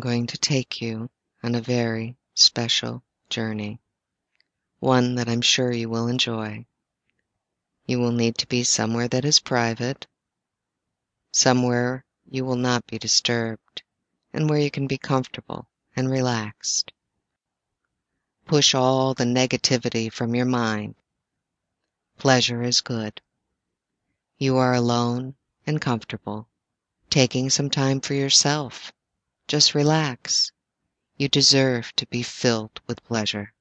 take you on a very special journey, one that I'm sure you will enjoy. You will need to be somewhere that is private, somewhere you will not be disturbed, and where you can be comfortable and relaxed. Push all the negativity from your mind. Pleasure is good. You are alone and comfortable, taking some time for yourself. Just relax. You deserve to be filled with pleasure.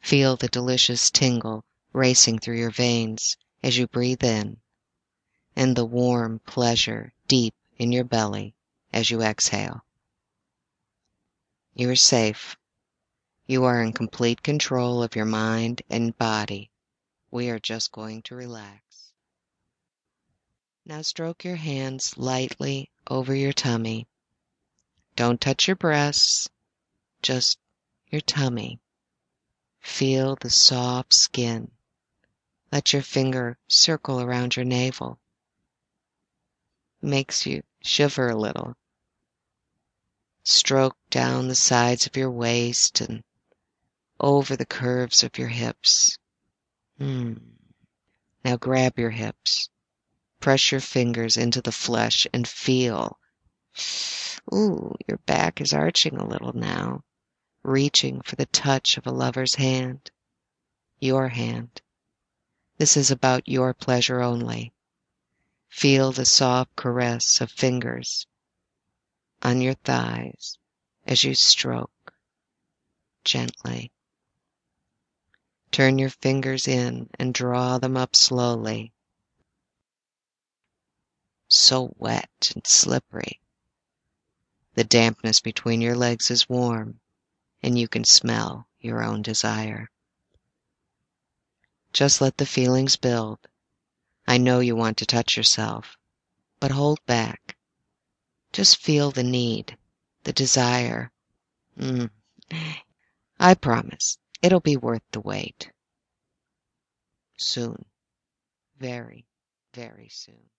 Feel the delicious tingle racing through your veins as you breathe in, and the warm pleasure deep in your belly as you exhale. You are safe. You are in complete control of your mind and body. We are just going to relax. Now stroke your hands lightly over your tummy. Don't touch your breasts, just your tummy. Feel the soft skin. Let your finger circle around your navel. Makes you shiver a little. Stroke down the sides of your waist and over the curves of your hips. Hmm. Now grab your hips. Press your fingers into the flesh and feel. Ooh, your back is arching a little now, reaching for the touch of a lover's hand. Your hand. This is about your pleasure only. Feel the soft caress of fingers on your thighs as you stroke gently. Turn your fingers in and draw them up slowly. So wet and slippery. The dampness between your legs is warm, and you can smell your own desire. Just let the feelings build. I know you want to touch yourself, but hold back. Just feel the need, the desire. Mm. I promise it'll be worth the wait. Soon. Very, very soon.